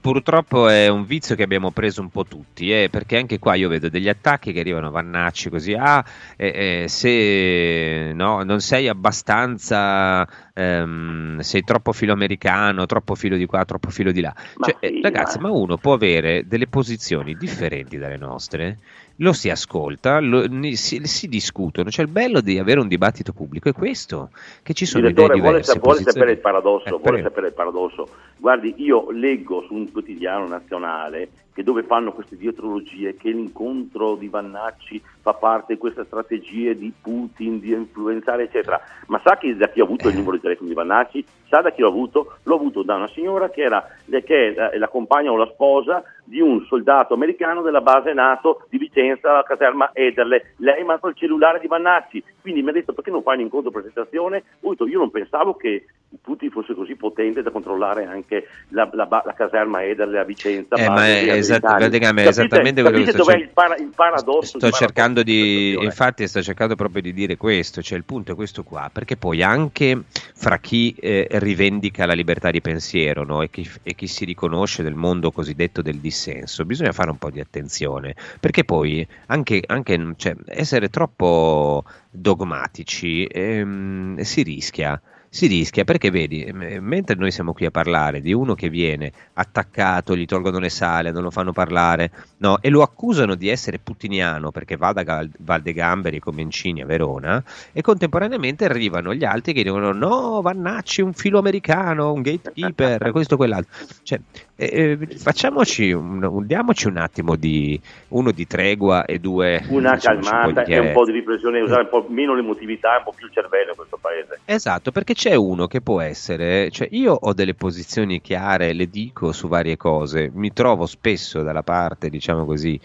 Purtroppo è un vizio che abbiamo preso un po' tutti, eh, perché anche qua io vedo degli attacchi che arrivano a Vannacci così, ah, eh, eh, se no, non sei abbastanza, ehm, sei troppo filo americano, troppo filo di qua, troppo filo di là. Ma Cioè, sì, eh, ragazzi, ma- ma uno può avere delle posizioni differenti dalle nostre, lo si ascolta, lo- si, si discutono, cioè il bello di avere un dibattito pubblico è questo, che ci sono Direttore, idee vuole, diverse. vuole posizioni- sapere il paradosso, Eh, vuole sapere il paradosso. Guardi, io leggo su un quotidiano nazionale che dove fanno queste dietrologie che l'incontro di Vannacci fa parte di queste strategie di Putin, di influenzare, eccetera. Ma sa chi, da chi ho avuto il numero di telefono di Vannacci? Sa da chi l'ho avuto? L'ho avuto da una signora che, era, che è la, la compagna o la sposa di un soldato americano della base NATO di Vicenza, la caserma Ederle. Lei mi ha dato il cellulare di Vannacci, quindi mi ha detto perché non fai un incontro presentazione? Ho detto io non pensavo che Putin fosse così potente da controllare anche la, la la caserma Ederle a Vicenza. Eh, ma è esatto- Capite- esattamente quello che capite sto dov'è cer- il, para- il paradosso? Sto il cercando di, infatti, sto cercando proprio di dire questo. Cioè, il punto è questo qua, perché poi anche fra chi eh, rivendica la libertà di pensiero no, e, chi, e chi si riconosce del mondo cosiddetto del dissenso, bisogna fare un po' di attenzione, perché poi anche, anche, cioè, essere troppo dogmatici ehm, si rischia. Si rischia perché vedi, mentre noi siamo qui a parlare di uno che viene attaccato, gli tolgono le sale, non lo fanno parlare, no, e lo accusano di essere putiniano perché va da Gal- Valdegamberi come Incini a Verona, e contemporaneamente arrivano gli altri che dicono no, Vannacci, un filo americano, un gatekeeper, questo, quell'altro. Cioè, eh, eh, facciamoci un, un- diamoci un attimo di uno di tregua e due Una calmata e un po' di riflessione, usare un po' meno l'emotività un po' più il cervello in questo paese. Esatto, perché c'è uno che può essere, cioè io ho delle posizioni chiare, le dico su varie cose, mi trovo spesso dalla parte, diciamo così,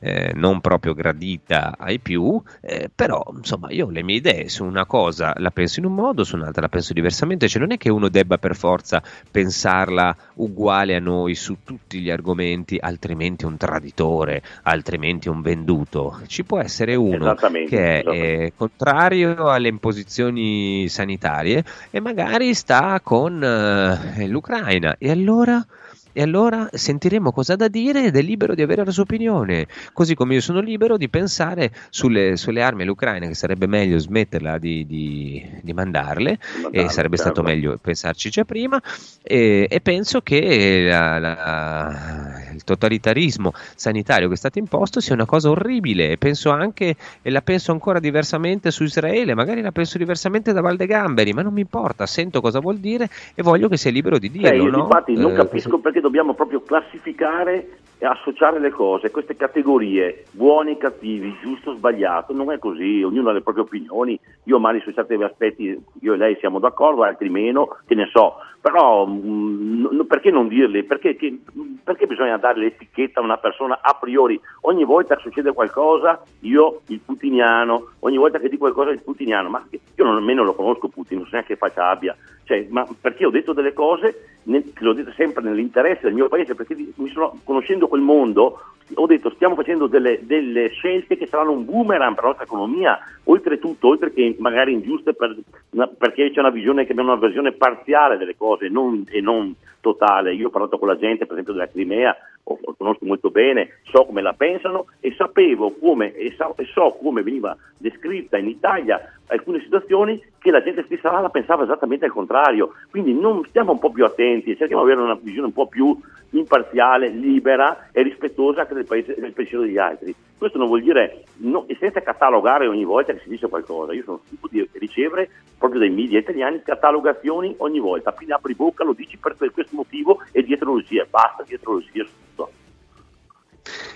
eh, non proprio gradita ai più, eh, però insomma io le mie idee su una cosa la penso in un modo, su un'altra la penso diversamente, cioè non è che uno debba per forza pensarla uguale a noi su tutti gli argomenti, altrimenti un traditore, altrimenti un venduto, ci può essere uno che è eh, contrario alle imposizioni sanitarie e magari sta con eh, l'Ucraina. E allora e allora sentiremo cosa ha da dire ed è libero di avere la sua opinione, così come io sono libero di pensare sulle, sulle armi all'Ucraina, che sarebbe meglio smetterla di, di- di mandarle, e mandarle, sarebbe stato certo. meglio pensarci già prima, e, e penso che la- la- il totalitarismo sanitario che è stato imposto sia una cosa orribile, e penso anche, e la penso ancora diversamente su Israele, magari la penso diversamente da Valdegamberi, ma non mi importa, sento cosa vuol dire e voglio che sia libero di dirlo. Io no? infatti non Eh, capisco perché dobbiamo proprio classificare associare le cose, queste categorie, buoni e cattivi, giusto o sbagliato, non è così, ognuno ha le proprie opinioni, io magari su certi aspetti, io e lei siamo d'accordo, altri meno, che ne so, però mm, n- perché non dirle, perché, che- perché bisogna dare l'etichetta a una persona a priori, ogni volta che succede qualcosa io il putiniano, ogni volta che dico qualcosa il putiniano, ma io non, nemmeno lo conosco Putin, non so neanche che faccia abbia, cioè, perché ho detto delle cose, che l'ho detto sempre nell'interesse del mio paese, perché sono, conoscendo quel mondo, ho detto stiamo facendo delle, delle scelte che saranno un boomerang per la nostra economia, oltretutto, oltre che magari ingiuste per- perché c'è una visione che abbiamo una visione parziale delle cose non- e non totale. Io ho parlato con la gente, per esempio, della Crimea, lo conosco molto bene, so come la pensano e sapevo come e, sa- e so come veniva descritta in Italia alcune situazioni che la gente stessa là la pensava esattamente al contrario. Quindi non stiamo un po' più attenti, cerchiamo di avere una visione un po' più imparziale, libera e rispettosa anche del, paese, del pensiero degli altri. Questo non vuol dire, no, senza catalogare ogni volta che si dice qualcosa. Io sono tipo di ricevere proprio dai media italiani catalogazioni ogni volta. Appena apri bocca lo dici per, questo motivo e dietrologia, basta, dietrologia su tutto.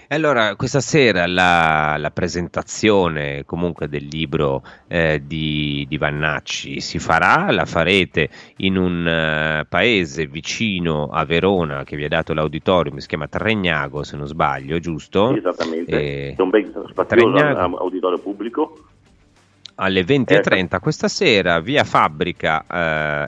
E allora, questa sera la, la presentazione comunque del libro eh, di, di Vannacci si farà, la farete in un eh, paese vicino a Verona che vi ha dato l'auditorium, si chiama Tregnago se non sbaglio, giusto? Esattamente, Eh, è un ben spazioso auditorio pubblico. alle 20.30 questa sera, via Fabbrica,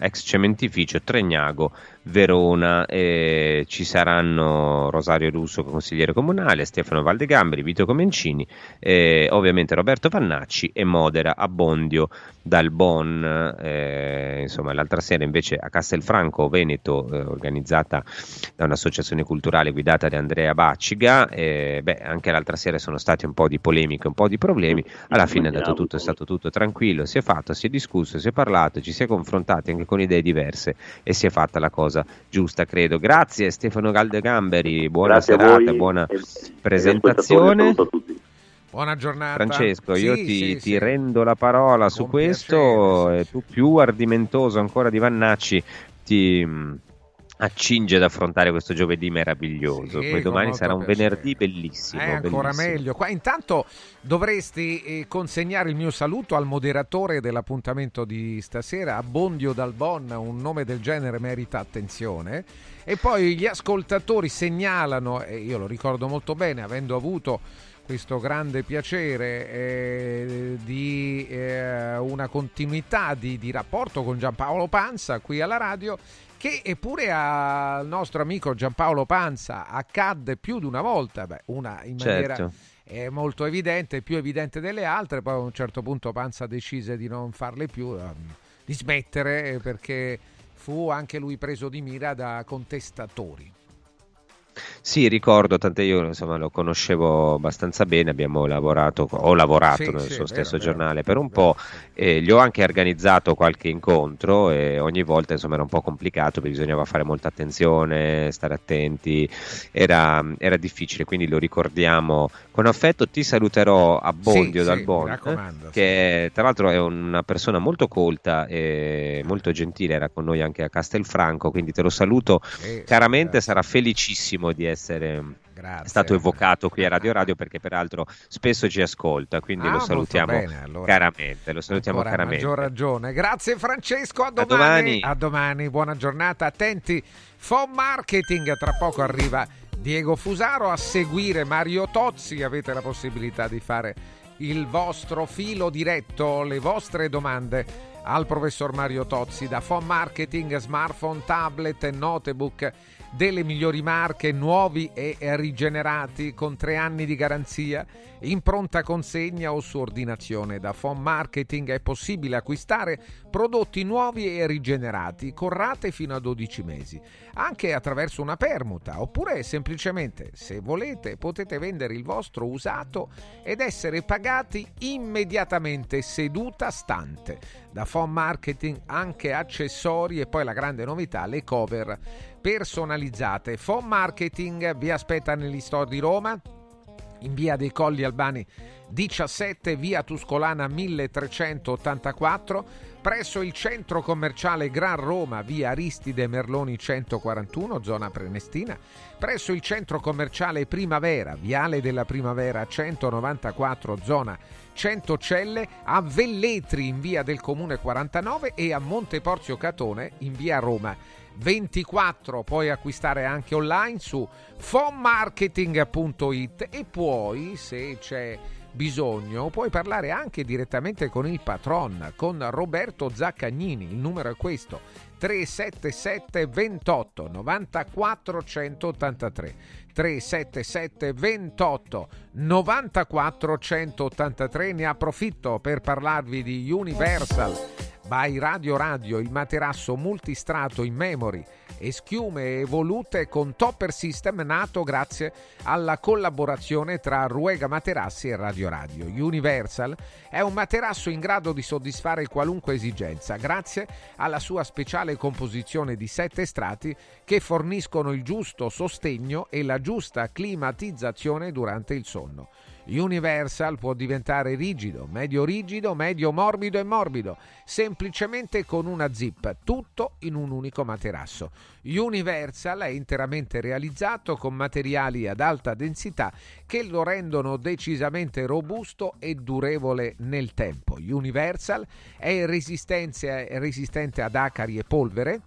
eh, ex cementificio Tregnago, Verona. eh, ci saranno Rosario Russo, consigliere comunale, Stefano Valdegambri, Vito Comencini, eh, ovviamente Roberto Vannacci e Modera Abbondio dal Bon. eh, insomma, l'altra sera invece a Castelfranco, Veneto, eh, organizzata da un'associazione culturale guidata da Andrea Bacciga. eh, beh, anche l'altra sera sono state un po' di polemiche, un po' di problemi. Alla fine è andato tutto, è stato tutto tranquillo, si è fatto, si è discusso, si è parlato, ci si è confrontati anche con idee diverse e si è fatta la cosa giusta, credo. Grazie Stefano Galdegamberi, buona Grazie serata, buona e- e presentazione. tutti. Buona giornata. Francesco, io Sì, ti, sì, ti sì. rendo la parola su Con questo e tu più ardimentoso ancora di Vannacci ti mh, accinge ad affrontare questo giovedì meraviglioso. Sì, Poi domani sarà un piacere. venerdì bellissimo. È ancora bellissimo. meglio. Qua intanto dovresti eh, consegnare il mio saluto al moderatore dell'appuntamento di stasera, Abbondio Dal Bon, un nome del genere merita attenzione. E poi gli ascoltatori segnalano, e io lo ricordo molto bene, avendo avuto questo grande piacere eh, di eh, una continuità di, di rapporto con Giampaolo Panza qui alla radio che eppure al nostro amico Giampaolo Panza accadde più di una volta, beh, una in maniera Certo. eh, molto evidente, più evidente delle altre, poi a un certo punto Panza decise di non farle più, ehm, di smettere eh, perché fu anche lui preso di mira da contestatori. Sì, ricordo, tant'è io insomma, lo conoscevo abbastanza bene, abbiamo lavorato, ho lavorato Sì, nel sì, suo stesso vero, vero. giornale per un po', e gli ho anche organizzato qualche incontro e ogni volta insomma era un po' complicato perché bisognava fare molta attenzione, stare attenti, era, era difficile, quindi lo ricordiamo con affetto. Ti saluterò a Bondio Sì, dal sì, mi Bon, raccomando, che tra l'altro è una persona molto colta e molto gentile, era con noi anche a Castelfranco, quindi te lo saluto caramente, sarà felicissimo di essere Grazie. stato evocato qui a Radio Radio perché peraltro spesso ci ascolta, quindi Ah, lo salutiamo bene, allora. caramente, lo salutiamo Ancora a caramente. maggior ragione. Grazie Francesco, a domani. domani. A domani, buona giornata. Attenti, Fon Marketing, tra poco arriva Diego Fusaro a seguire Mario Tozzi, avete la possibilità di fare il vostro filo diretto, le vostre domande al professor Mario Tozzi da Fon Marketing, smartphone, tablet e notebook delle migliori marche, nuovi e rigenerati con tre anni di garanzia in pronta consegna o su ordinazione. Da Phone Marketing è possibile acquistare prodotti nuovi e rigenerati con rate fino a 12 mesi, anche attraverso una permuta, oppure semplicemente, se volete, potete vendere il vostro usato ed essere pagati immediatamente seduta stante. Da Phone Marketing anche accessori e poi la grande novità, le cover personalizzate. Phone Marketing vi aspetta negli store di Roma, in via dei Colli Albani 17, via Tuscolana 1384, presso il centro commerciale Gran Roma, via Aristide Merloni 141, zona Prenestina, presso il centro commerciale Primavera, viale della Primavera 194, zona Centocelle, a Velletri in via del Comune 49 e a Monteporzio Catone in via Roma 24. Puoi acquistare anche online su fonmarketing.it e poi, se c'è bisogno, puoi parlare anche direttamente con il patron, con Roberto Zaccagnini. Il numero è questo: 377 28 94 183. 377 28 94 183. Ne approfitto per parlarvi di Universal by Radio Radio, il materasso multistrato in memory e schiume evolute con topper system nato grazie alla collaborazione tra Ruega Materassi e Radio Radio. Universal è un materasso in grado di soddisfare qualunque esigenza grazie alla sua speciale composizione di sette strati che forniscono il giusto sostegno e la giusta climatizzazione durante il sonno. Universal può diventare rigido, medio rigido, medio morbido e morbido, semplicemente con una zip, tutto in un unico materasso. Universal è interamente realizzato con materiali ad alta densità che lo rendono decisamente robusto e durevole nel tempo. Universal è resistente ad acari e polvere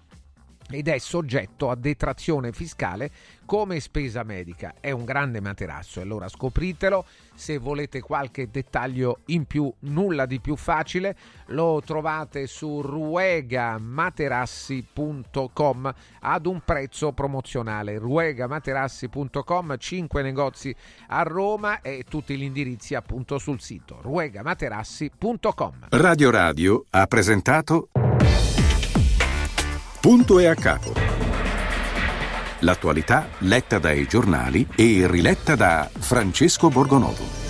ed è soggetto a detrazione fiscale come spesa medica. È un grande materasso, allora scopritelo. Se volete qualche dettaglio in più, nulla di più facile, lo trovate su ruegamaterassi.com ad un prezzo promozionale. ruegamaterassi.com, 5 negozi a Roma e tutti gli indirizzi appunto sul sito ruegamaterassi.com. Radio Radio ha presentato Punto e a capo. L'attualità letta dai giornali e riletta da Francesco Borgonovo.